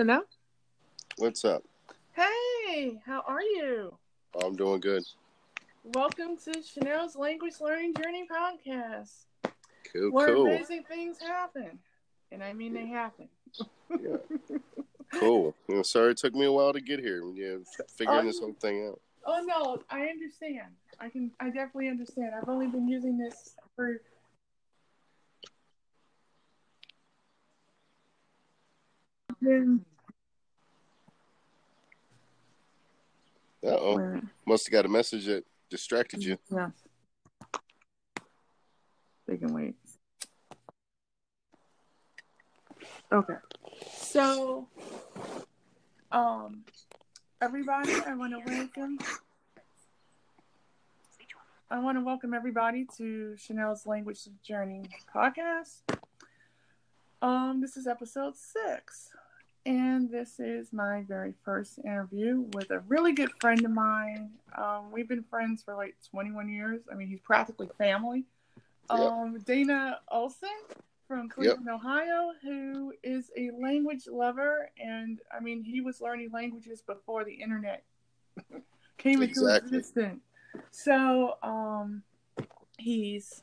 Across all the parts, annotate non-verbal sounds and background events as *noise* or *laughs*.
Hello? What's up? Hey, how are you? I'm doing good. Welcome to Chanel's Language Learning Journey podcast, Cool, where cool, amazing things happen. And I mean they happen. yeah, cool. You know, sorry it took me a while to get here. Yeah, figuring this whole thing out. Oh no, I understand. I can I definitely understand. I've only been using this for been Uh oh, must have got a message that distracted you. Yeah. They can wait. Okay. So, um, everybody, I want to welcome. I want to welcome everybody to Chanel's Language Journey podcast. Um, this is episode six, and this is my very first interview with a really good friend of mine. Um, we've been friends for like 21 years. I mean, he's practically family. Yep. Um, Dana Olson from Cleveland, Ohio, who is a language lover, and I mean, he was learning languages before the internet *laughs* came into Exactly. existence. So, um, he's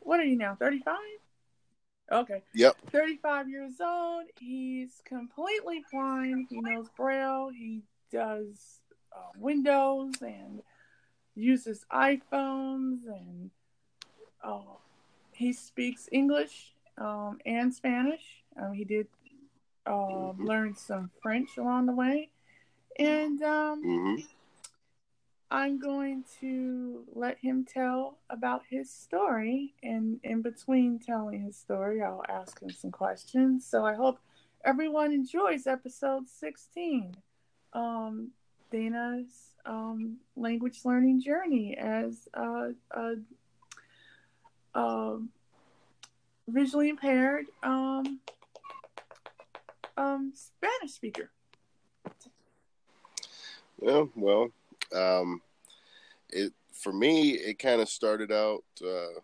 what are you now? 35? Okay. Yep. 35 years old. He's completely blind. He knows Braille. He does uh, Windows and uses iPhones and uh, he speaks English um, and Spanish. Um, he did uh, Mhm. learn some French along the way. And um, hmm I'm going to let him tell about his story. And in between telling his story, I'll ask him some questions. So I hope everyone enjoys episode 16, um, Dana's um, language learning journey as a, a, a visually impaired um, um, Spanish speaker. Yeah. Well, um, it for me it kind of started out. Uh,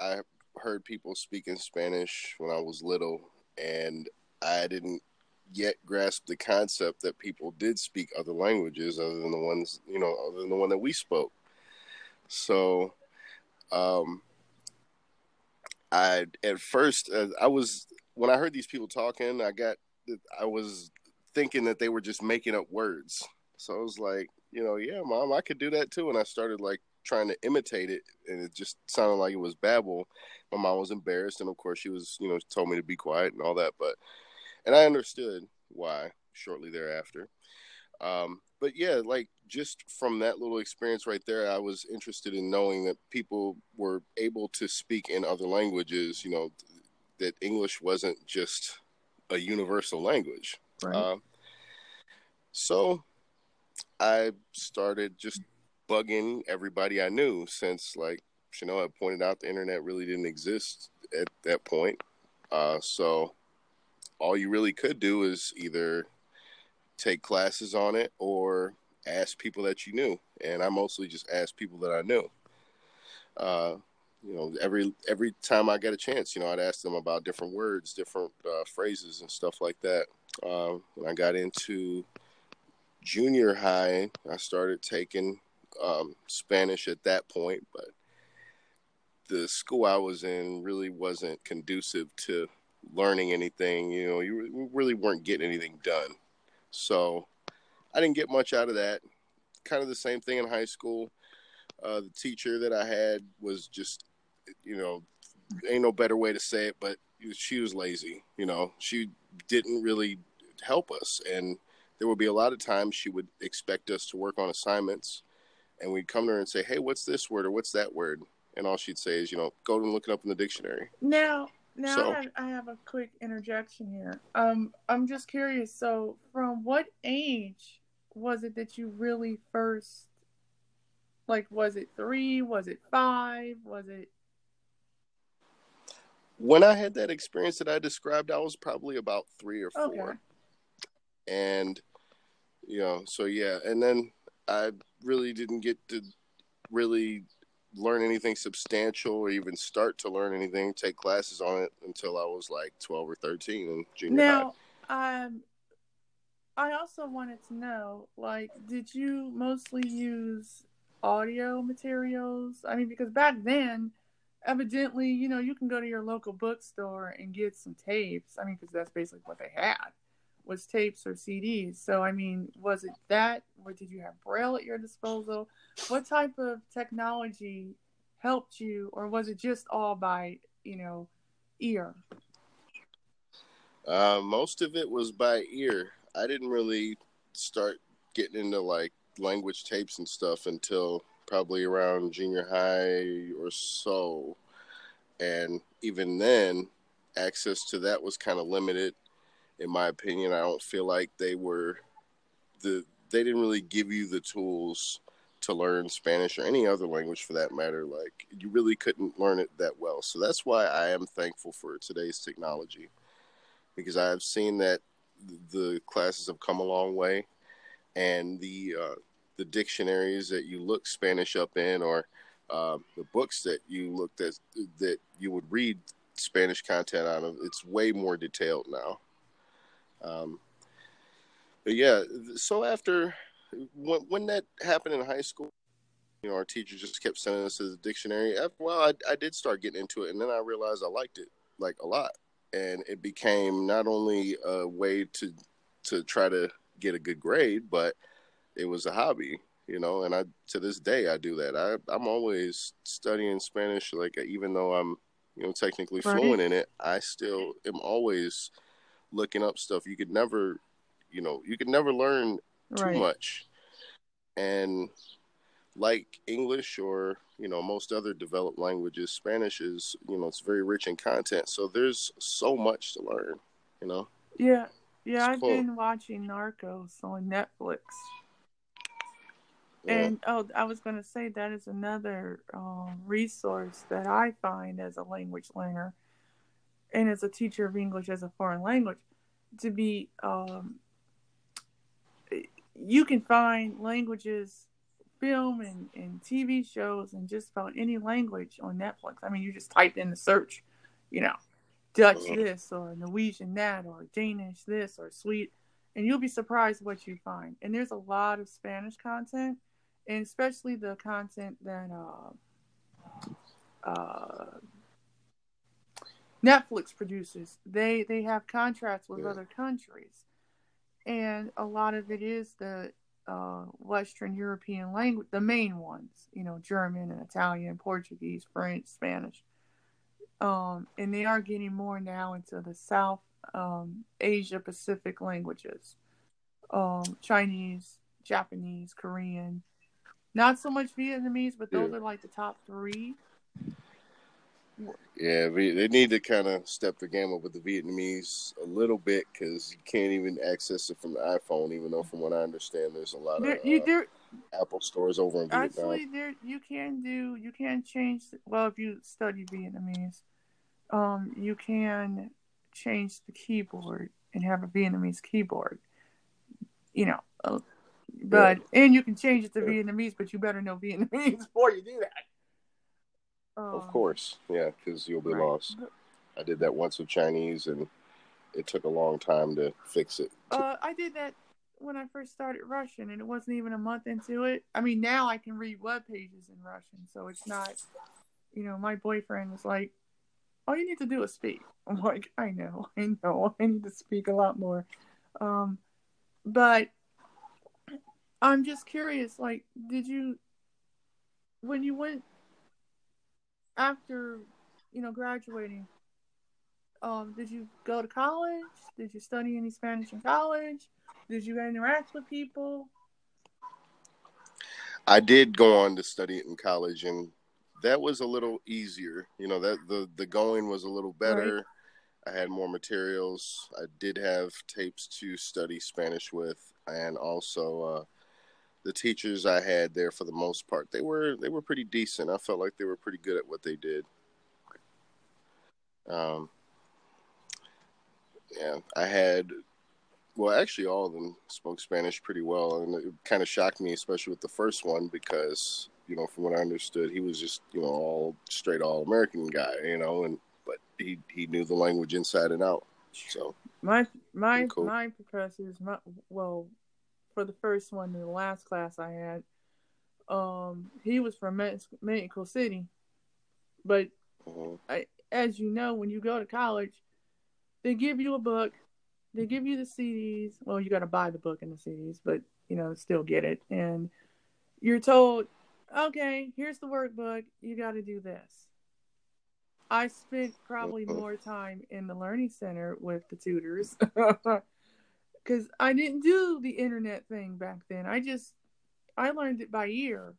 I heard people speaking Spanish when I was little, and I didn't yet grasp the concept that people did speak other languages other than the ones you know other than the one that we spoke. So, um, I at first uh, I was when I heard these people talking, I got I was thinking that they were just making up words. So I was like, you know, yeah, mom, I could do that too. And I started like trying to imitate it, and it just sounded like it was babble. My mom was embarrassed, and of course, she was, you know, told me to be quiet and all that. But and I understood why shortly thereafter. Um, but yeah, like just from that little experience right there, I was interested in knowing that people were able to speak in other languages. You know, that English wasn't just a universal language. Right. Um, so I started just bugging everybody I knew since, like Chanel had pointed out, the internet really didn't exist at that point. Uh, so all you really could do is either take classes on it or ask people that you knew. And I mostly just asked people that I knew. Uh, you know, every every time I got a chance, you know, I'd ask them about different words, different uh, phrases, and stuff like that. Uh, when I got into junior high, I started taking um, Spanish at that point, but the school I was in really wasn't conducive to learning anything. You know, you really weren't getting anything done. So I didn't get much out of that. Kind of the same thing in high school. Uh, the teacher that I had was just, you know, ain't no better way to say it, but she was lazy. You know, she didn't really help us. And there would be a lot of times she would expect us to work on assignments and we'd come to her and say, Hey, what's this word or what's that word? And all she'd say is, you know, go and look it up in the dictionary. Now, now So- I, have, I have a quick interjection here. Um, I'm just curious. So, from what age was it that you really first, like, was it three? Was it five? Was it? When I had that experience that I described, I was probably about three or four. Okay. And you know so yeah and then i really didn't get to really learn anything substantial or even start to learn anything take classes on it until i was like 12 or 13 in junior high Now, um, I also wanted to know, like, did you mostly use audio materials? I mean, because back then, evidently, you know, you can go to your local bookstore and get some tapes. I mean, because that's basically what they had was tapes or CDs. So, I mean, was it that, or did you have Braille at your disposal? What type of technology helped you, or was it just all by, you know, ear? Uh, most of it was by ear. I didn't really start getting into like language tapes and stuff until probably around junior high or so. And even then, access to that was kind of limited. In my opinion, I don't feel like they were the they didn't really give you the tools to learn Spanish or any other language for that matter. Like you really couldn't learn it that well. So that's why I am thankful for today's technology because I've seen that the classes have come a long way, and the uh, the dictionaries that you look Spanish up in, or uh, the books that you looked at that you would read Spanish content out of, it's way more detailed now. Um, but yeah, so after when, when that happened in high school, you know, our teacher just kept sending us to the dictionary. After, well, I, I did start getting into it, and then I realized I liked it like a lot and it became not only a way to to try to get a good grade, but it was a hobby, you know. And I to this day I do that. I I'm always studying Spanish, like even though I'm you know technically right. fluent in it, I still am always looking up stuff. You could never, you know, you could never learn too right. much, and like English or you know most other developed languages, Spanish is you know it's very rich in content. So there's so much to learn. You know. Yeah, yeah. It's I've cool. been watching Narcos on Netflix. Yeah. And oh, I was going to say that is another um, resource that I find as a language learner, and as a teacher of English as a foreign language, to be um, you can find languages film and, and TV shows and just about any language on Netflix. I mean, you just type in the search, you know, Dutch this or Norwegian that or Danish this or Swede, and you'll be surprised what you find. And there's a lot of Spanish content, and especially the content that uh, uh, Netflix produces. They they have contracts with yeah. other countries, and a lot of it is the uh, Western European language, the main ones, you know, German and Italian, Portuguese, French, Spanish. Um, and they are getting more now into the South um, Asia Pacific languages um, Chinese, Japanese, Korean. Not so much Vietnamese, but those yeah. are like the top three. Yeah, they need to kind of step the game up with the Vietnamese a little bit because you can't even access it from the iPhone. Even though, from what I understand, there's a lot there, of you, uh, Apple stores over in Vietnam. Actually, there you can do you can change. Well, if you study Vietnamese, um, you can change the keyboard and have a Vietnamese keyboard. You know, uh, but yeah. and you can change it to yeah. Vietnamese, but you better know Vietnamese *laughs* before you do that. Of um, course, yeah, because you'll be right. lost. I did that once with Chinese, and it took a long time to fix it. Uh, I did that when I first started Russian, and it wasn't even a month into it. I mean, now I can read web pages in Russian, so it's not. You know, my boyfriend was like, "All you need to do is speak." *laughs* I'm like, "I know, I know, I need to speak a lot more." Um, but I'm just curious. Like, did you, when you went after, you know, graduating? Um, did you go to college? Did you study any Spanish in college? Did you interact with people? I did go on to study it in college, and that was a little easier. You know, that the the going was a little better. Right. I had more materials. I did have tapes to study Spanish with, and also uh, the teachers I had there for the most part they were they were pretty decent. I felt like they were pretty good at what they did. Um, yeah, I had well, actually, all of them spoke Spanish pretty well, and it kind of shocked me, especially with the first one, because you know, from what I understood, he was just you know all straight all American guy, you know, and but he he knew the language inside and out. So My my cool. my professors, my well, for the first one in the last class I had, um, he was from Mexico City, but mhm, as you know, when you go to college, they give you a book, they give you the CDs. Well, you got to buy the book and the CDs, but you know, still get it. And you're told, okay, here's the workbook. You got to do this. I spent probably Mhm. more time in the learning center with the tutors *laughs* because I didn't do the internet thing back then. I just I learned it by ear.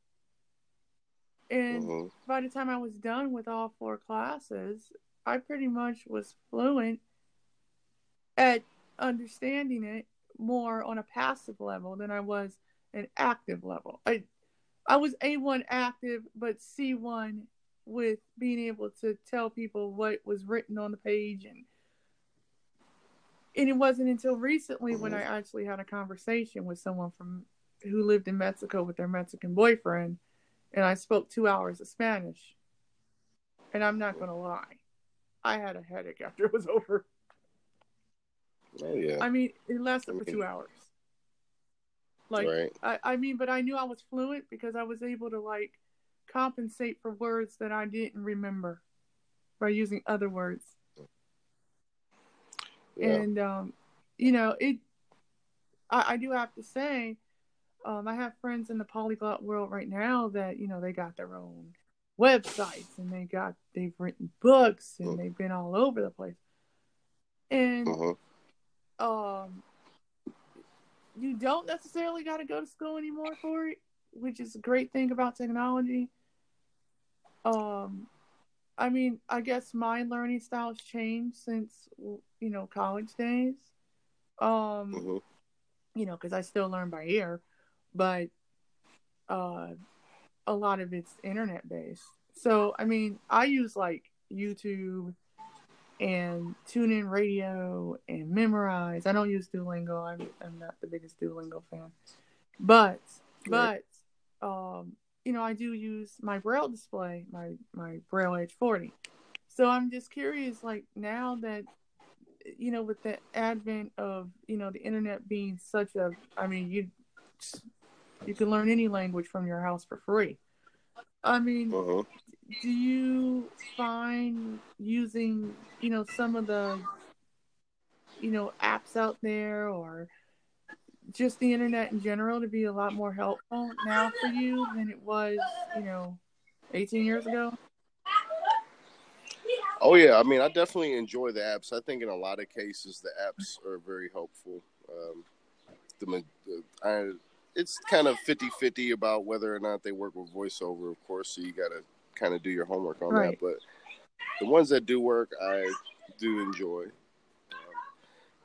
And mhm. by the time I was done with all four classes, I pretty much was fluent at understanding it more on a passive level than I was an active level. I I was A1 active, but C1 with being able to tell people what was written on the page and and it wasn't until recently when mm-hmm. I actually had a conversation with someone from who lived in Mexico with their Mexican boyfriend and I spoke two hours of Spanish. And I'm not gonna lie. I had a headache after it was *laughs* over. Oh yeah. I mean, it lasted I for two hours. Like right. I, I mean, but I knew I was fluent because I was able to like compensate for words that I didn't remember by using other words. Yeah. And um, you know, it I, I do have to say, um, I have friends in the polyglot world right now that, you know, they got their own websites and they got they've written books and Mm. they've been all over the place. And Mhm. um you don't necessarily got to go to school anymore for it which is a great thing about technology um i mean i guess my learning style's changed since you know college days um Mhm. you know because i still learn by ear but uh a lot of it's internet based so i mean i use like youtube and tune in radio and Memrise. I don't use Duolingo. I'm I'm not the biggest Duolingo fan. But Right. but um you know, I do use my braille display, my my braille edge 40. So I'm just curious like now that you know with the advent of, you know, the internet being such a I mean, you you can learn any language from your house for free. I mean, Mhm. do you find using you know some of the you know apps out there or just the internet in general to be a lot more helpful now for you than it was you know 18 years ago Oh yeah, I mean, I definitely enjoy the apps. I think in a lot of cases the apps are very helpful. Um, the, the I, it's kind of 50-50 about whether or not they work with voiceover, of course. So you got to kind of do your homework on Right. that. But the ones that do work, I do enjoy. Um,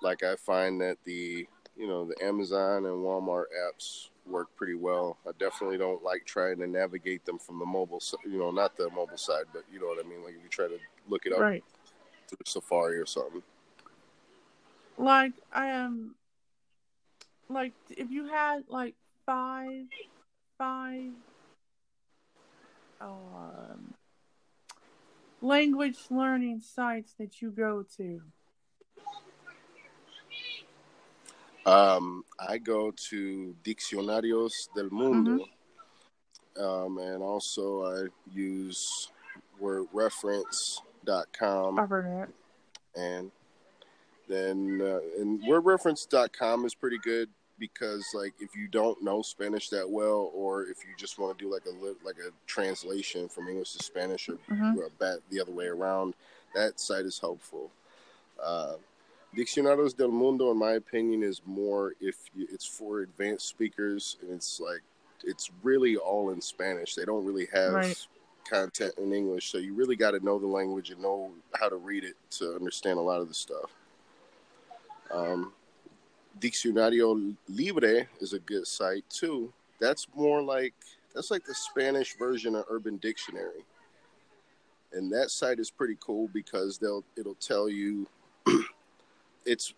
like I find that the you know the Amazon and Walmart apps work pretty well. I definitely don't like trying to navigate them from the mobile, you know, not the mobile side, but you know what I mean. Like if you try to look it up. Right. Through Safari or something. like i am like if you had like five five um language learning sites that you go to. Um, I go to Diccionarios del Mundo, um, and also I use WordReference.com, i've heard of that and then uh, and WordReference.com is pretty good because like if you don't know Spanish that well, or if you just want to do like a li- like a translation from English to Spanish or Mhm. or bat the other way around. That site is helpful. Uh, Diccionarios del Mundo, in my opinion, is more if you, it's for advanced speakers, and it's like it's really all in Spanish. They don't really have Right. Content in English, so you really got to know the language and know how to read it to understand a lot of the stuff. Um, Diccionario Libre is a good site too. That's more like that's like the Spanish version of Urban Dictionary. And that site is pretty cool because they'll it'll tell you *clears throat* it's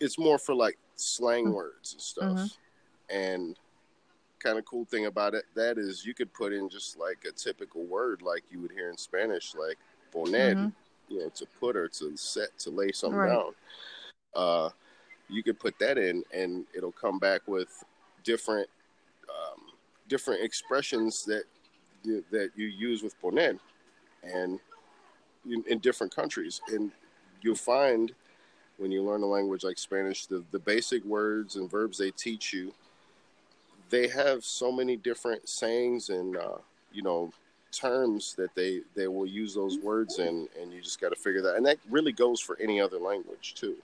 it's more for like slang words and stuff. Mhm. And kind of cool thing about it that is you could put in just like a typical word like you would hear in Spanish like poner, Mhm. you know, to put or to set to lay something Right. down. uh, you could put that in, and it'll come back with different um, different expressions that that you use with poner, and in, in different countries, and you'll find when you learn a language like Spanish, the, the basic words and verbs they teach you, they have so many different sayings and uh, you know terms that they they will use those words in, and you just got to figure that. And that really goes for any other language too,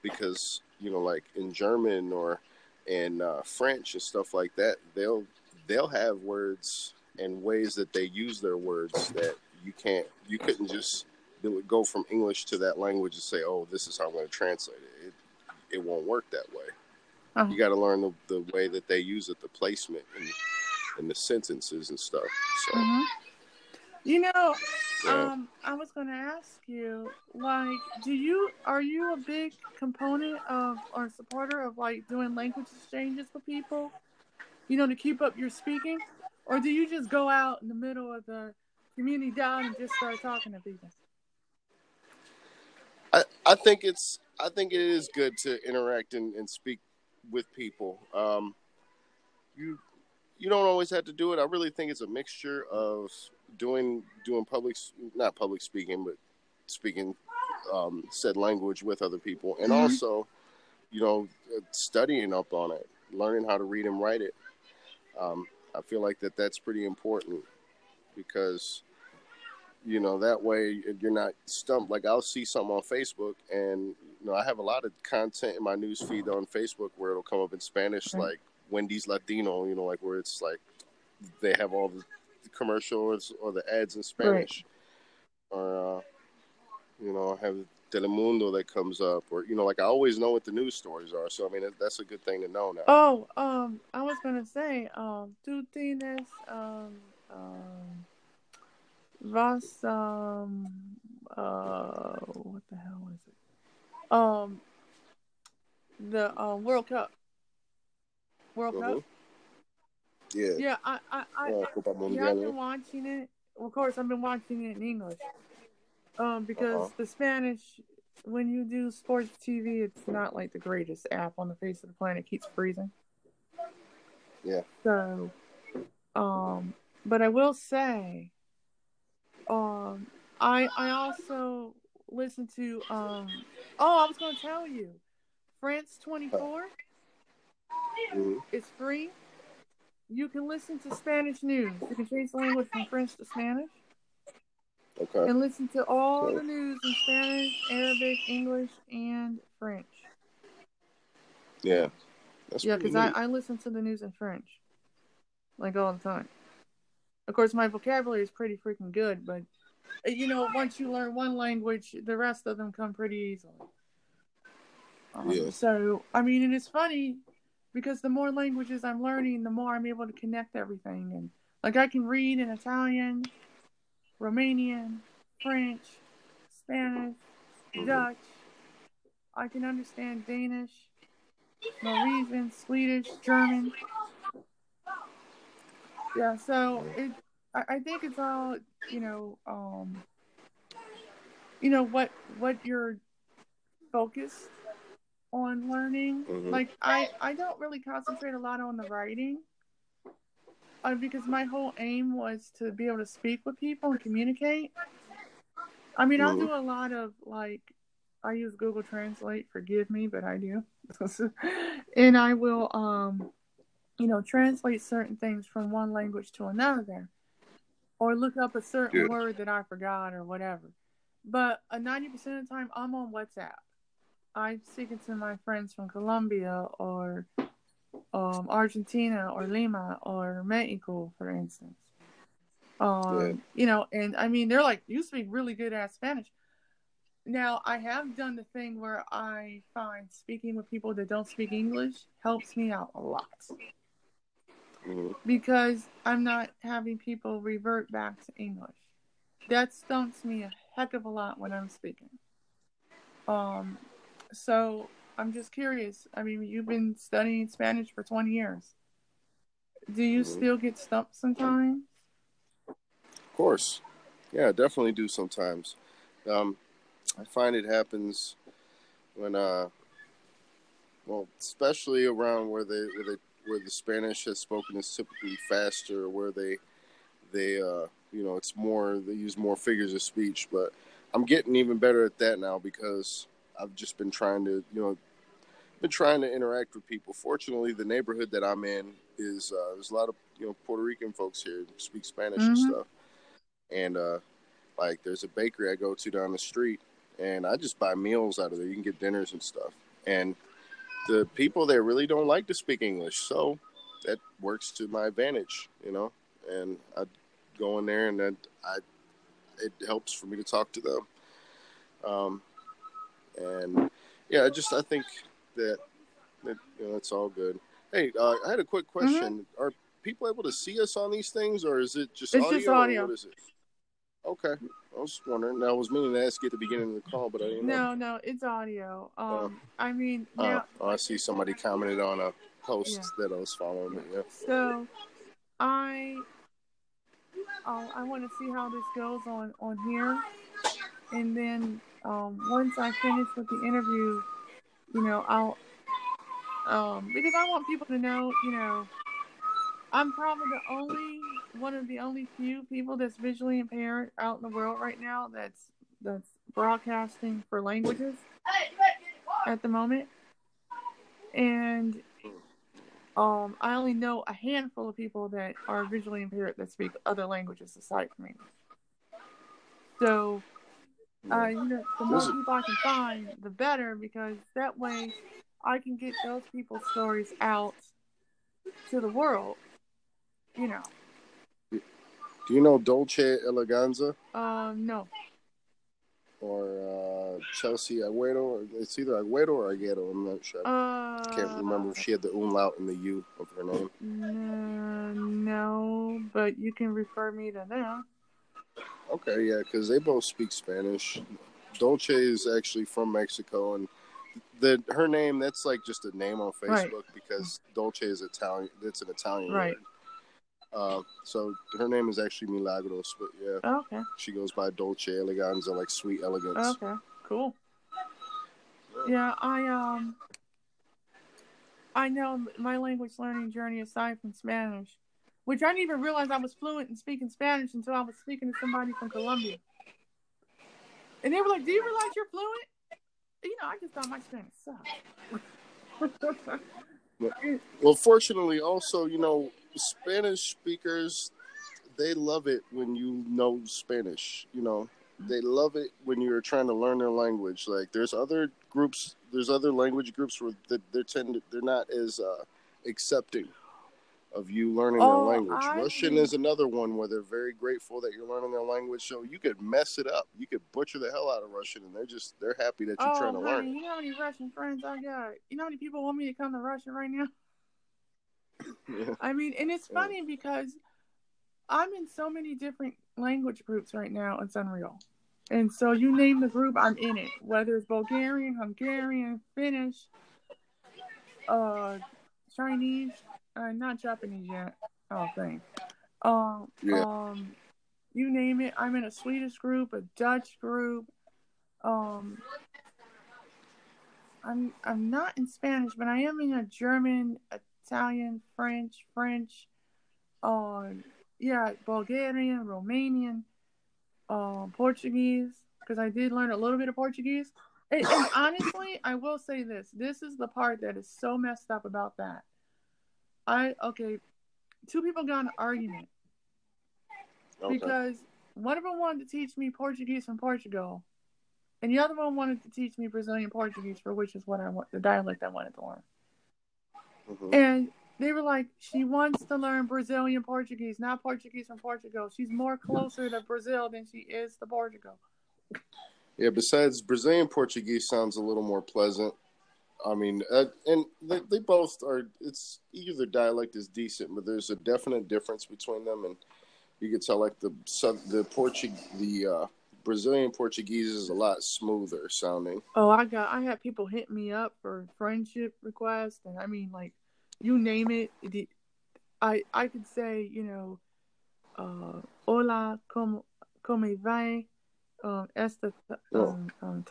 because you know, like in German or in uh, French and stuff like that, they'll they'll have words and ways that they use their words that you can't you couldn't just go from English to that language and say, oh, this is how I'm going to translate it. It, it won't work that way. Uh-huh. You got to learn the, the way that they use it, the placement and, and the sentences and stuff. So, mm-hmm. you know, yeah. um, I was going to ask you, like, do you are you a big component of or supporter of like doing language exchanges with people? You know, to keep up your speaking, or do you just go out in the middle of the community down and just start talking to people? I, I think it's I think it is good to interact and, and speak with people. Um, you you don't always have to do it. I really think it's a mixture of doing doing public not public speaking, but speaking um, said language with other people, and mm-hmm. also you know studying up on it, learning how to read and write it. Um, I feel like that that's pretty important because you know that way you're not stumped like i'll see something on facebook and you know i have a lot of content in my news feed on facebook where it'll come up in spanish like wendy's latino you know like where it's like they have all the commercials or the ads in spanish right. or uh, you know have telemundo that comes up or you know like i always know what the news stories are so i mean that's a good thing to know now oh um i was gonna say um tú tienes um um um, uh, what the hell is it? Um, the uh, World Cup. World mm-hmm. Cup. Yeah. Yeah, I, I, I, yeah, I've been watching it. Of course, I've been watching it in English. Um, because uh-huh. the Spanish, when you do sports TV, it's not like the greatest app on the face of the planet. It keeps freezing. Yeah. So, um, but I will say, um, I I also listen to um. Oh, I was going to tell you, France twenty four. Mm-hmm. It's free. You can listen to Spanish news. You can change the language from French to Spanish. Okay. And listen to all okay. the news in Spanish, Arabic, English, and French. Yeah. That's yeah, because I, I listen to the news in French, like all the time. Of course, my vocabulary is pretty freaking good, but you know, once you learn one language, the rest of them come pretty easily. Um, yeah. So, I mean, and it's funny because the more languages I'm learning, the more I'm able to connect everything. And like, I can read in Italian, Romanian, French, Spanish, mm-hmm. Dutch. I can understand Danish, Norwegian, Swedish, German. Yeah, so it I, I think it's all you know, um you know what what you're focused on learning. Mm-hmm. Like I I don't really concentrate a lot on the writing. Uh, because my whole aim was to be able to speak with people and communicate. I mean, mm-hmm. I'll do a lot of like I use Google Translate, forgive me, but I do. *laughs* and I will um you know, translate certain things from one language to another, or look up a certain Good. word that I forgot or whatever. But a ninety percent of the time, I'm on WhatsApp. I'm speaking to my friends from Colombia or um, Argentina or Lima or Mexico, for instance. Um, you know, and I mean, they're like, you speak really good at Spanish. Now, I have done the thing where I find speaking with people that don't speak English helps me out a lot mm-hmm. because I'm not having people revert back to English. That stumps me a heck of a lot when I'm speaking. Um, so I'm just curious. I mean, you've been studying Spanish for 20 years. Do you mm-hmm. still get stumped sometimes? Of course. Yeah, I definitely do sometimes. Um, I find it happens when uh, well, especially around where they where they where the Spanish is spoken is typically faster, where they they uh you know it's more they use more figures of speech, but I'm getting even better at that now because I've just been trying to you know been trying to interact with people. Fortunately, the neighborhood that I'm in is uh, there's a lot of you know Puerto Rican folks here speak Spanish mm-hmm. and stuff, and uh, like there's a bakery I go to down the street, and I just buy meals out of there. You can get dinners and stuff, and the people there really don't like to speak English, so that works to my advantage, you know. And I go in there, and then I it helps for me to talk to them. Um, and yeah, I just I think that that you know it's all good. Hey, uh, I had a quick mm-hmm. question: mm-hmm. Are people able to see us on these things, or is it just it's audio? Just audio. What is it? Okay, I was wondering. I was meaning to ask you at the beginning of the call, but I didn't. No, know. no, it's audio. Um, uh, I mean, uh, now, oh, I see somebody commented on a post yeah. that I was following. Yeah. So, I, oh, I want to see how this goes on on here, and then um, once I finish with the interview, you know, I'll, um, because I want people to know, you know, I'm probably the only one of the only few people that's visually impaired out in the world right now that's that's broadcasting for languages at the moment. And um, I only know a handful of people that are visually impaired that speak other languages aside from English. So, uh, you know, the more people I can find, the better, because that way I can get those people's stories out to the world. You know. Do you know Dolce Eleganza? Um, no. Or uh, Chelsea Agüero? It's either Agüero or Agüero. I'm not sure. Uh, Can't remember if she had the umlaut in the U of her name. No, no, but you can refer me to them. Okay, yeah, because they both speak Spanish. Dolce is actually from Mexico, and the her name that's like just a name on Facebook right. because Dolce is Italian. It's an Italian right. word. Uh, so her name is actually Milagros, but yeah. Oh, okay. She goes by Dolce Eleganza, like sweet elegance. Okay, cool. Yeah, I um, I know my language learning journey aside from Spanish, which I didn't even realize I was fluent in speaking Spanish until I was speaking to somebody from Colombia, and they were like, "Do you realize you're fluent?" You know, I just thought my Spanish sucked. *laughs* well, fortunately, also, you know, Spanish speakers, they love it when you know Spanish. You know, they love it when you're trying to learn their language. Like, there's other groups, there's other language groups where they, they're tend to, they're not as uh, accepting of you learning oh, their language. I Russian is another one where they're very grateful that you're learning their language. So you could mess it up. You could butcher the hell out of Russian, and they're just they're happy that you're oh, trying to honey, learn. You know how many Russian friends I got? You know how many people want me to come to Russia right now? Yeah. I mean, and it's funny yeah. because I'm in so many different language groups right now. It's unreal. And so you name the group, I'm in it. Whether it's Bulgarian, Hungarian, Finnish, uh, Chinese, uh, not Japanese yet. I don't think. Um, yeah. um, you name it. I'm in a Swedish group, a Dutch group. Um, I'm I'm not in Spanish, but I am in a German, Italian, French, French, uh, yeah, Bulgarian, Romanian, uh, Portuguese, because I did learn a little bit of Portuguese. And, and *coughs* honestly, I will say this: this is the part that is so messed up about that. I okay, two people got an argument okay. because one of them wanted to teach me Portuguese from Portugal, and the other one wanted to teach me Brazilian Portuguese, for which is what I want the dialect I wanted to learn. Mm-hmm. And they were like, she wants to learn Brazilian Portuguese, not Portuguese from Portugal. She's more closer to Brazil than she is to Portugal. Yeah, besides Brazilian Portuguese sounds a little more pleasant. I mean, uh, and they, they both are. It's either dialect is decent, but there's a definite difference between them, and you can tell like the the Portuguese, the uh, Brazilian Portuguese is a lot smoother sounding. Oh, I got I had people hit me up for friendship requests, and I mean like you name it. it I I could say you know, uh, hola, como como vai, um, esta um, um,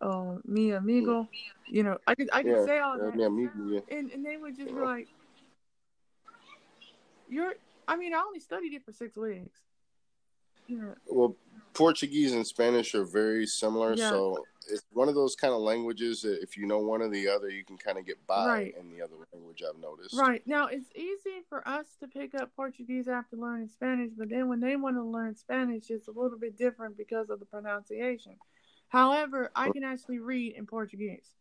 uh, mi amigo. You know, I could I could Yeah, say all uh, that, mi amigo, yeah. and and they would just be like, "You're." I mean, I only studied it for six weeks. Yeah. Well, Portuguese and Spanish are very similar, Yeah. so it's one of those kind of languages that if you know one or the other, you can kind of get by Right. in the other language. I've noticed. Right now, it's easy for us to pick up Portuguese after learning Spanish, but then when they want to learn Spanish, it's a little bit different because of the pronunciation. However, I can actually read in Portuguese.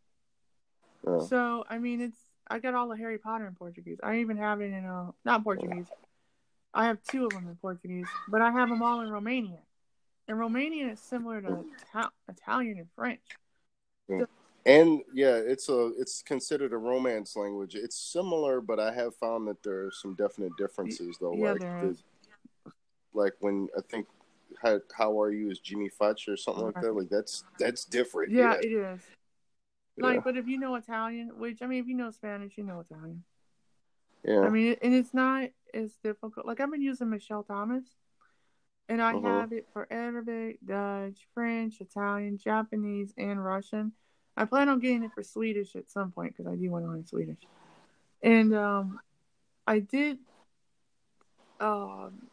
Yeah. So I mean, it's I got all the Harry Potter in Portuguese. I even have it in a not Portuguese. I have two of them in Portuguese, but I have them all in Romanian. And Romanian is similar to Ital- Italian and French. Hmm. And yeah, it's a it's considered a romance language. It's similar, but I have found that there are some definite differences though. Yeah, like the, like when I think how, how are you is Jimmy Futch or something like that. Uh-huh. Like that's that's different. Yeah, Yeah. it is. Yeah. Like, but if you know Italian, which I mean, if you know Spanish, you know Italian. yeah. I mean, and it's not as difficult. Like I've been using Michel Thomas, and I Mhm. have it for Arabic, Dutch, French, Italian, Japanese, and Russian. I plan on getting it for Swedish at some point because I do want to learn Swedish. And um, I did, um,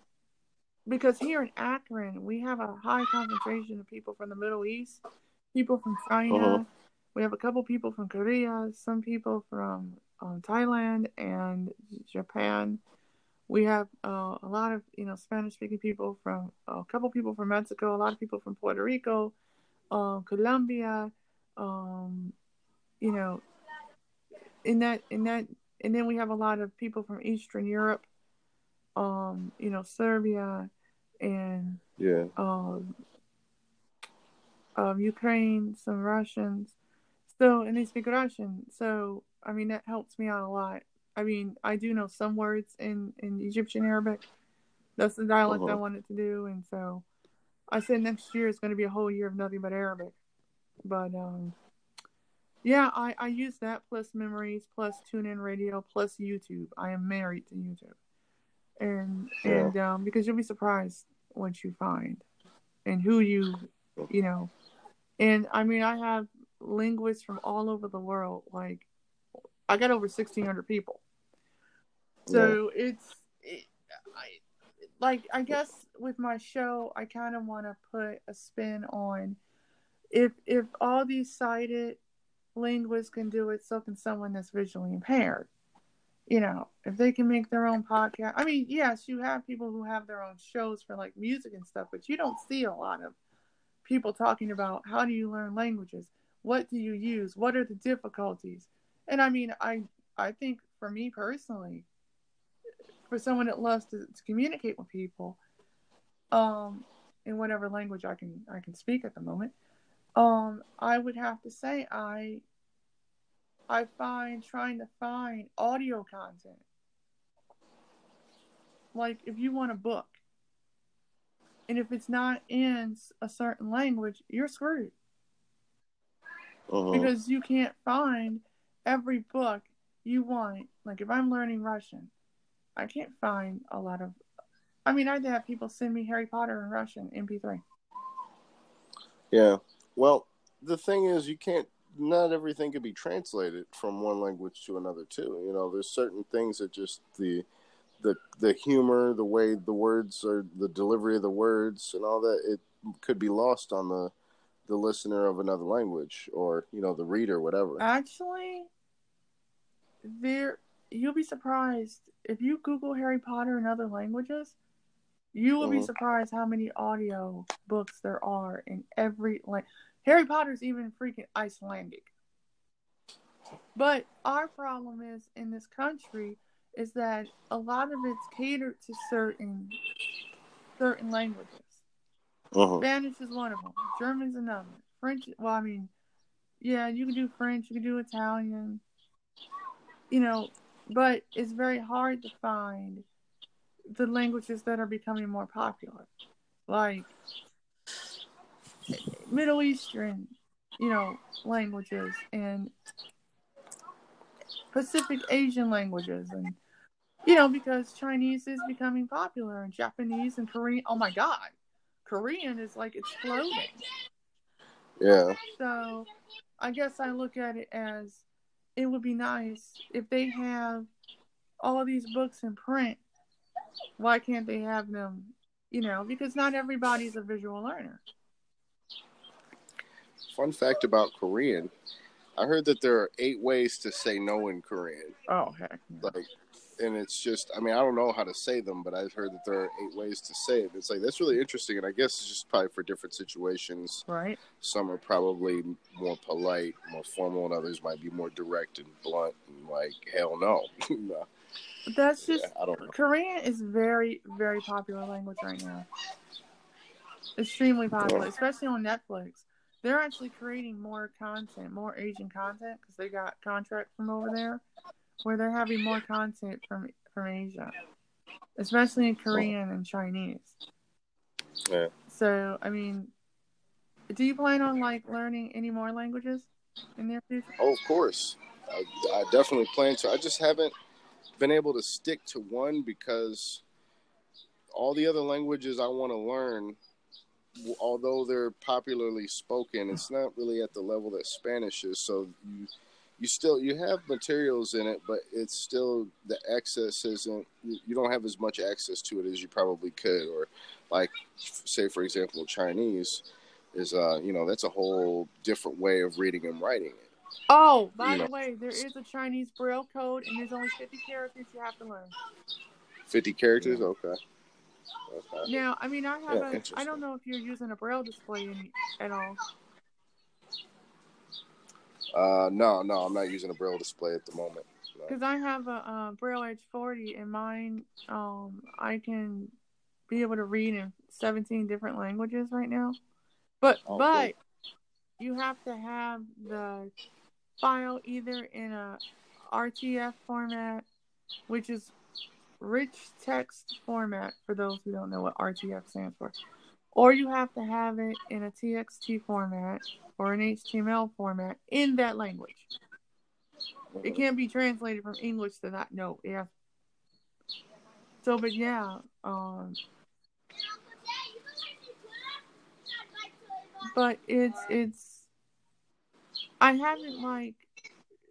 because here in Akron we have a high concentration of people from the Middle East, people from China. Mhm. We have a couple people from Korea, some people from um, Thailand and Japan. We have uh, a lot of you know Spanish speaking people from a couple people from Mexico, a lot of people from Puerto Rico, uh, Colombia, um, you know, in that in that, and then we have a lot of people from Eastern Europe, um, you know, Serbia, and yeah. um, um, Ukraine, some Russians. So, and they speak Russian. So, I mean, that helps me out a lot. I mean, I do know some words in, in Egyptian Arabic. That's the dialect I Uh-huh. wanted to do. And so I said next year is going to be a whole year of nothing but Arabic. But, um, yeah, I, I use that plus Memrise, plus tune in radio, plus YouTube. I am married to YouTube. And, Yeah. and, um, because you'll be surprised what you find and who you, you know, and I mean, I have linguists from all over the world. Like, I got over 1,600 people. So it's, it, I, like, I guess with my show, I kind of want to put a spin on if if all these sighted linguists can do it, so can someone that's visually impaired. You know, if they can make their own podcast. I mean, yes, you have people who have their own shows for like music and stuff, but you don't see a lot of people talking about how do you learn languages? What do you use? What are the difficulties? And I mean, I I think for me personally, for someone that loves to, to communicate with people, um, in whatever language I can I can speak at the moment, um, I would have to say I I find trying to find audio content. Like if you want a book, and if it's not in a certain language, you're screwed Mhm. because you can't find every book you want. Like if I'm learning Russian, I can't find a lot of. I mean, I'd have people send me Harry Potter in Russian MP3. Yeah. Well, the thing is, you can't. Not everything can be translated from one language to another, too. You know, there's certain things that just the the the humor, the way the words are, the delivery of the words, and all that. It could be lost on the the listener of another language, or you know, the reader, whatever. Actually, there you'll be surprised if you Google Harry Potter in other languages. You will be surprised how many audio books there are in every language. Harry Potter's even freaking Icelandic. But our problem is in this country is that a lot of it's catered to certain certain languages. Mhm. Spanish is one of them. German's another. French. Well, I mean, yeah, you can do French. You can do Italian. You know, but it's very hard to find the languages that are becoming more popular, like Middle Eastern, you know, languages and Pacific Asian languages, and you know, because Chinese is becoming popular and Japanese and Korean. Oh my God, Korean is like exploding. Yeah. So I guess I look at it as it would be nice if they have all these books in print. Why can't they have them, you know, because not everybody's a visual learner. Fun fact about Korean I heard that there are eight ways to say no in Korean. Oh, heck. yeah. Like, and it's just, I mean, I don't know how to say them, but I've heard that there are eight ways to say it. It's like, that's really interesting. And I guess it's just probably for different situations. Right. Some are probably more polite, more formal, and others might be more direct and blunt and like, hell no. *laughs* No. That's just Yeah, I don't know. Korean is very, very popular language right now. Extremely popular, Yeah. especially on Netflix. They're actually creating more content, more Asian content, because they got contract from over there, where they're having more content from from Asia, especially in Korean and Chinese. Yeah. So, I mean, do you plan on like learning any more languages in the future? Oh, of course. I, I definitely plan to. I just haven't been able to stick to one because all the other languages I want to learn, although they're popularly spoken, it's not really at the level that Spanish is. So you you still you have materials in it, but it's still the access isn't. You you don't have as much access to it as you probably could, or like say for example Chinese is uh you know that's a whole different way of reading and writing it. Oh, by You the know. way, there is a Chinese Braille code, and there's only 50 characters you have to learn. 50 characters? Okay. Okay. Now, I mean, I haven't. I don't know if you're using a Braille display in, at all. Uh, no, no, I'm not using a braille display at the moment. No. Because I have a, uh Braille Edge 40, and mine, um, I can be able to read in 17 different languages right now. But Oh, but you have to have the file either in a RTF format, which is rich text format for those who don't know what RTF stands for, or you have to have it in a TXT format or an HTML format in that language. It can't be translated from English to that. No, yeah. So, but yeah, um, but it's it's. I haven't like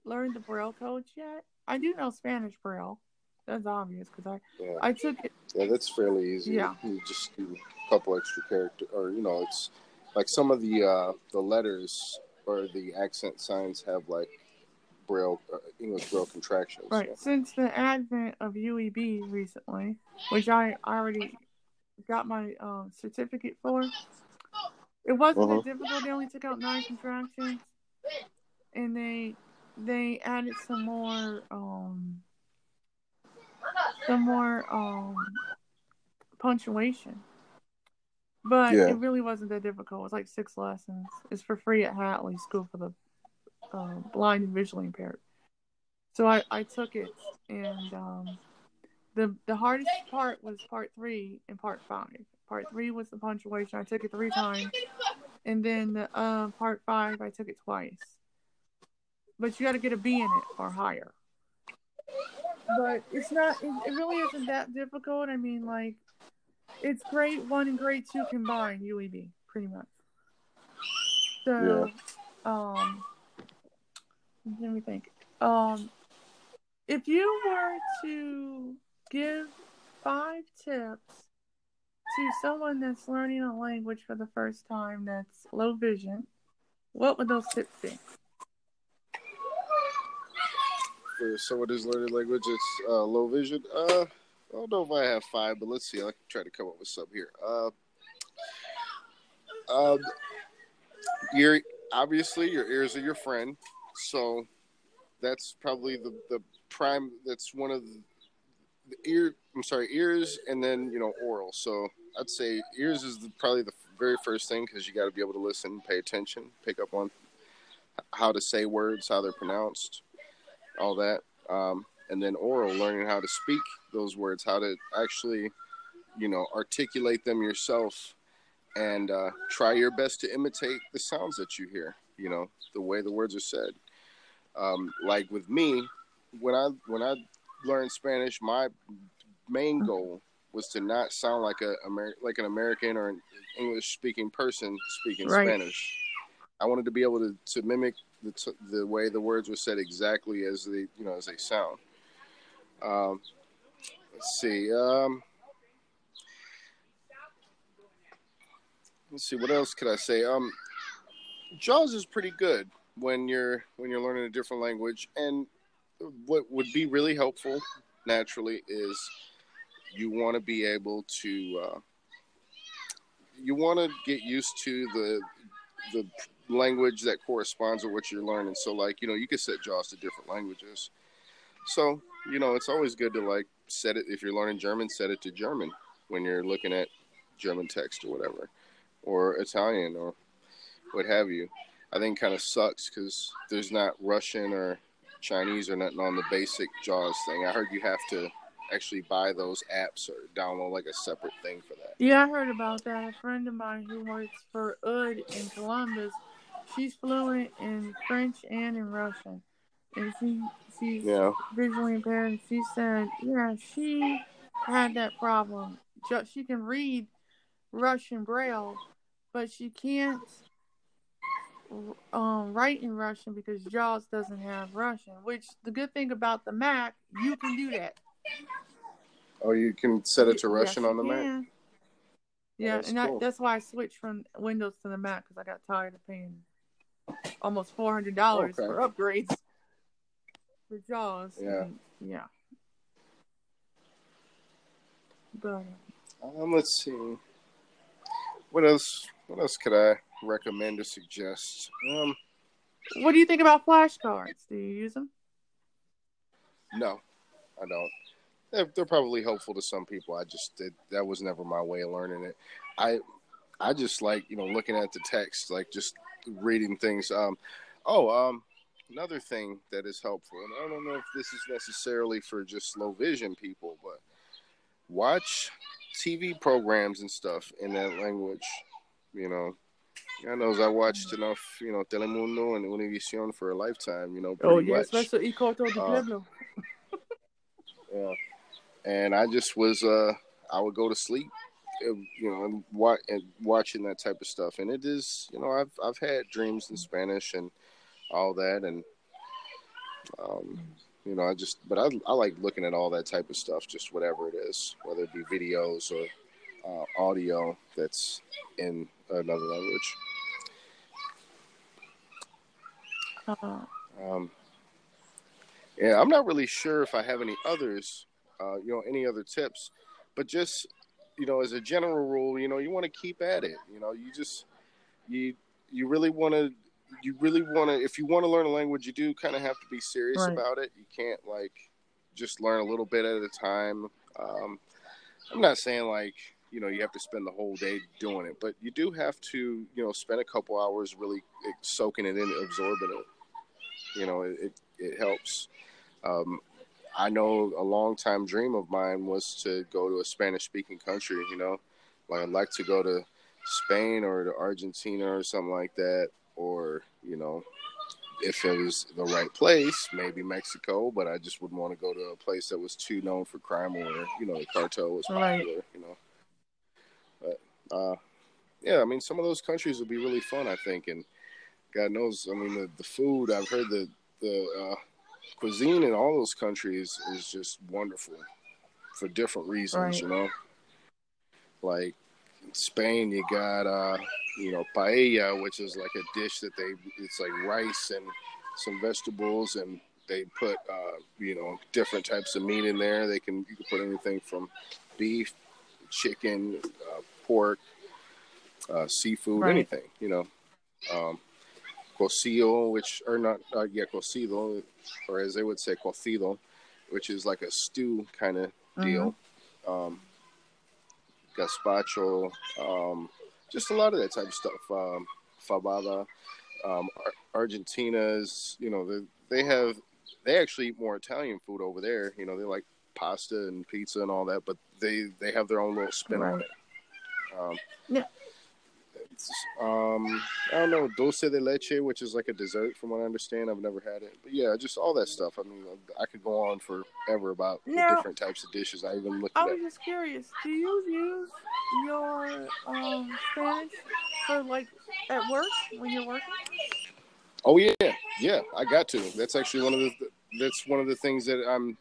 learned the Braille codes yet. I do know Spanish Braille. That's obvious because I Yeah. I took it. yeah, that's fairly easy. Yeah. You just do a couple extra character, or you know, it's like some of the uh, the letters or the accent signs have like braille uh, English braille contractions. Right. Since the advent of UEB recently, which I already got my um, certificate for, it wasn't Uh-huh. that difficult. They only took out nine contractions, and they they added some more um some more um punctuation. But Yeah. it really wasn't that difficult. It was like six lessons. It's for free at Hadley School for the uh, blind and visually impaired. So I, I took it, and um, the the hardest part was part three and part five. Part three was the punctuation. I took it three times, and then uh, part five I took it twice. But you got to get a B in it or higher. But it's not. It, it really isn't that difficult. I mean, like, it's grade one and grade two combined UEB, pretty much. So, um, let me think. Um, if you were to give five tips to someone that's learning a language for the first time that's low vision, what would those tips be? For someone who's learning language, it's uh, low vision. Uh, I don't know if I have five, but let's see. I can try to come up with some here. Uh, um, your obviously your ears are your friend, so that's probably the the prime. That's one of the, the ear. I'm sorry, ears, and then you know oral. So I'd say ears is the, probably the very first thing because you got to be able to listen, pay attention, pick up on how to say words, how they're pronounced, all that. Um, and then oral, learning how to speak those words, how to actually, you know, articulate them yourself, and uh, try your best to imitate the sounds that you hear. You know, the way the words are said. Um, like with me, when I when I learned Spanish, my main goal was to not sound like a Amer- like an American or an English speaking person speaking Right. Spanish. I wanted to be able to, to mimic the t- the way the words were said exactly as they you know as they sound. Um, let's see. Um, let's see. What else could I say? Um, Jaws is pretty good when you're when you're learning a different language, and what would be really helpful naturally is you want to be able to uh, you want to get used to the the language that corresponds with what you're learning. So like, you know, you can set JAWS to different languages. So, you know, it's always good to like set it if you're learning German, set it to German when you're looking at German text or whatever, or Italian or what have you. I think kind of sucks because there's not Russian or Chinese or nothing on the basic JAWS thing. I heard you have to actually buy those apps or download like a separate thing for that. Yeah, I heard about that. A friend of mine who works for UD in Columbus, she's fluent in French and in Russian, and she she's Yeah. visually impaired. She said, yeah, she had that problem. She can read Russian Braille, but she can't um, write in Russian because JAWS doesn't have Russian. Which the good thing about the Mac, you can do that. Oh, you can set it to Russian you on the Mac. can. Yeah, that's and I, that's why I switched from Windows to the Mac because I got tired of paying almost four hundred dollars Okay. for upgrades for JAWS. Yeah. yeah. But Um, let's see. What else? What else could I recommend or suggest? Um, what do you think about flashcards? Do you use them? no, I don't. They're, they're probably helpful to some people. I just did, that was never my way of learning it. I I just like you know looking at the text, like just reading things. Um, oh, um, another thing that is helpful, and I don't know if this is necessarily for just low vision people, but watch TV programs and stuff in that language. You know, I knows I watched enough, you know, Telemundo and Univision for a lifetime. You know, Oh yes, that's what Uh, *laughs* Yeah, and I just was uh I would go to sleep, you know, and watching that type of stuff, and it is you know I've I've had dreams in Spanish and all that, and um you know I just but I I like looking at all that type of stuff, just whatever it is, whether it be videos or uh, audio that's in another language. Uh, Um, yeah, I'm not really sure if I have any others, uh, you know, any other tips, but just, you know, as a general rule, you know, you want to keep at it. You know, you just, you, you really want to, you really want to, if you want to learn a language, you do kind of have to be serious Right. about it. You can't like just learn a little bit at a time. Um, I'm not saying like, you know, you have to spend the whole day doing it, but you do have to, you know, spend a couple hours really soaking it in, absorbing it you know it, it, it helps um, i know a long time dream of mine was to go to a spanish speaking country you know like i'd like to go to spain or to argentina or something like that or you know if it was the right place maybe mexico but i just wouldn't want to go to a place that was too known for crime or you know the cartel was Right. popular you know but uh yeah i mean some of those countries would be really fun i think and God knows, I mean, the, the food, I've heard the, the uh, cuisine in all those countries is just wonderful for different reasons, Right. you know? Like Spain, you got, uh, you know, paella, which is like a dish that they, it's like rice and some vegetables and they put, uh, you know, different types of meat in there. They can, you can put anything from beef, chicken, uh, pork, uh, seafood, Right. anything, you know. Um, cocido, which or not, uh, yeah, cocido, or as they would say, cocido, which is like a stew kind of deal. Um, gazpacho, um, just a lot of that type of stuff. Um, fabada, um, Ar- Argentina's, you know, they, they have they actually eat more Italian food over there. You know, they like pasta and pizza and all that, but they they have their own little spin on it. Um, Yeah. Um, I don't know, dulce de leche, which is like a dessert, from what I understand. I've never had it, but yeah, just all that stuff. I mean, I could go on forever about the different types of dishes. I even looked at I was just curious. Do you use your um, Spanish for like at work when you're working? Oh yeah, yeah, I got to. That's actually one of the that's one of the things that I'm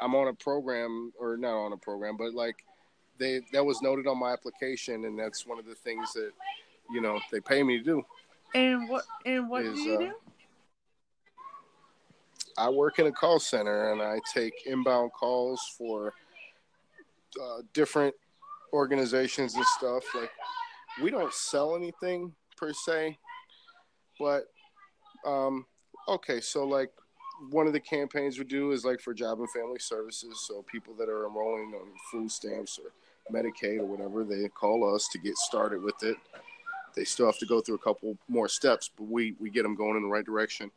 I'm on a program or not on a program, but like they that was noted on my application, and that's one of the things that you know they pay me to do. And what and what Is, do you uh, do? I work in a call center, and I take inbound calls for uh, different organizations and stuff. Like we don't sell anything per se, but um, okay. So like one of the campaigns we do is like for job and family services. So people that are enrolling on food stamps or Medicaid or whatever, they call us to get started with it. They still have to go through a couple more steps, but we we get them going in the right direction.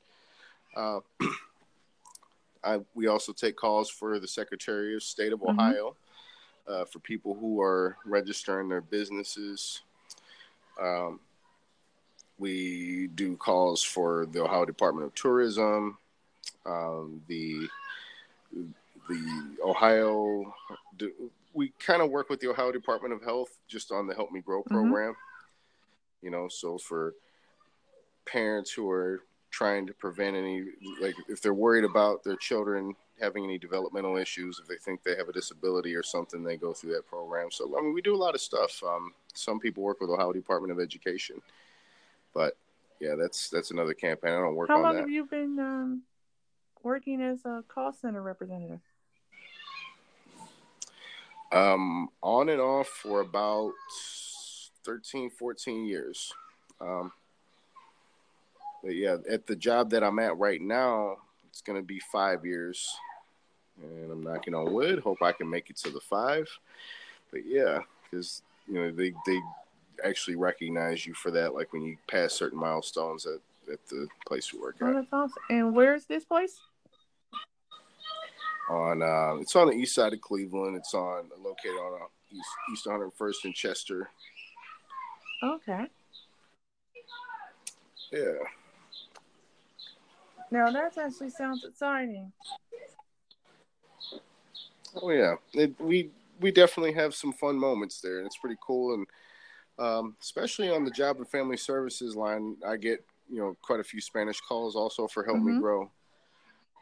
Uh, *clears throat* I, we also take calls for the Secretary of State of Mhm. Ohio uh, for people who are registering their businesses. Um, we do calls for the Ohio Department of Tourism, um, the the Ohio. We kind of work with the Ohio Department of Health just on the Help Me Grow program. You know, so for parents who are trying to prevent any, like if they're worried about their children having any developmental issues, if they think they have a disability or something, they go through that program. So I mean, we do a lot of stuff. Um, some people work with Ohio Department of Education, but yeah, that's that's another campaign. I don't work How on long that. have you been um, working as a call center representative? Um, on and off for about 13, 14 years. Um, but yeah, at the job that I'm at right now, it's going to be five years. And I'm knocking on wood. Hope I can make it to the five. But yeah, because, you know, they, they actually recognize you for that, like when you pass certain milestones at, at the place you work Oh, at. that's awesome. And where's this place? On uh, it's on the east side of Cleveland. It's on located on uh, east East 101st in Chester. Okay. Yeah, Now that actually sounds exciting. oh yeah. It, we we definitely have some fun moments there, and it's pretty cool. And um, especially on the job and family services line, I get you know quite a few Spanish calls also for Help Me Mhm. Grow.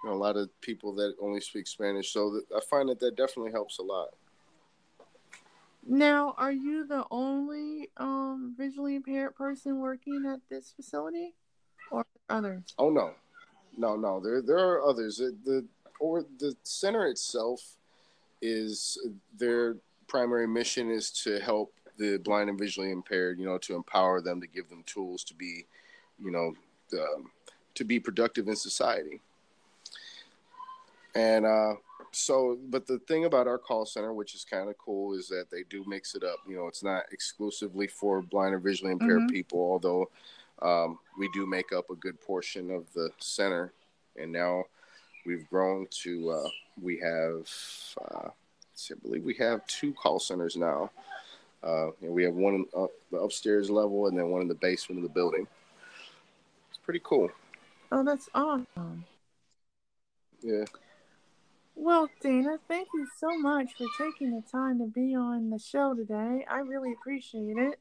You know, a lot of people that only speak Spanish, so that, I find that that definitely helps a lot. Now, are you the only um, visually impaired person working at this facility, or others? Oh no, no, no. There there are others. The, the or the center itself is their primary mission is to help the blind and visually impaired. You know, to empower them, to give them tools to be, you know, um, to be productive in society. And uh, so, but the thing about our call center, which is kind of cool, is that they do mix it up. You know, it's not exclusively for blind or visually impaired Mhm. people, although um, we do make up a good portion of the center. And now we've grown to, uh, we have, uh, let's see, I believe we have two call centers now. Uh, and we have one up the upstairs level and then one in the basement of the building. It's pretty cool. Oh, that's awesome. Yeah. Well, Dana, thank you so much for taking the time to be on the show today. I really appreciate it.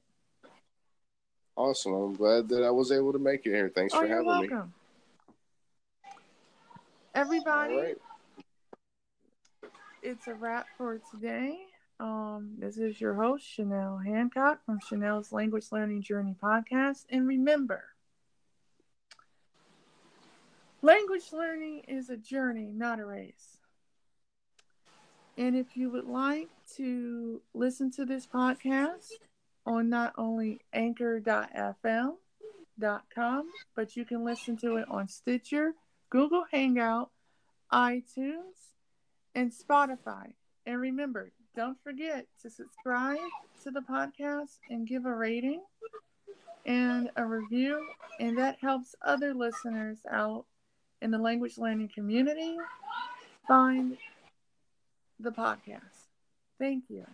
Awesome. I'm glad that I was able to make it here. Thanks oh, for having me. Everybody, right. it's a wrap for today. Um, this is your host, Chanel Hancock from Chanel's Language Learning Journey podcast. And remember, language learning is a journey, not a race. And if you would like to listen to this podcast on not only anchor.fm.com, but you can listen to it on Stitcher, Google Hangout, iTunes, and Spotify. And remember, don't forget to subscribe to the podcast and give a rating and a review. And that helps other listeners out in the language learning community find the podcast. Thank you.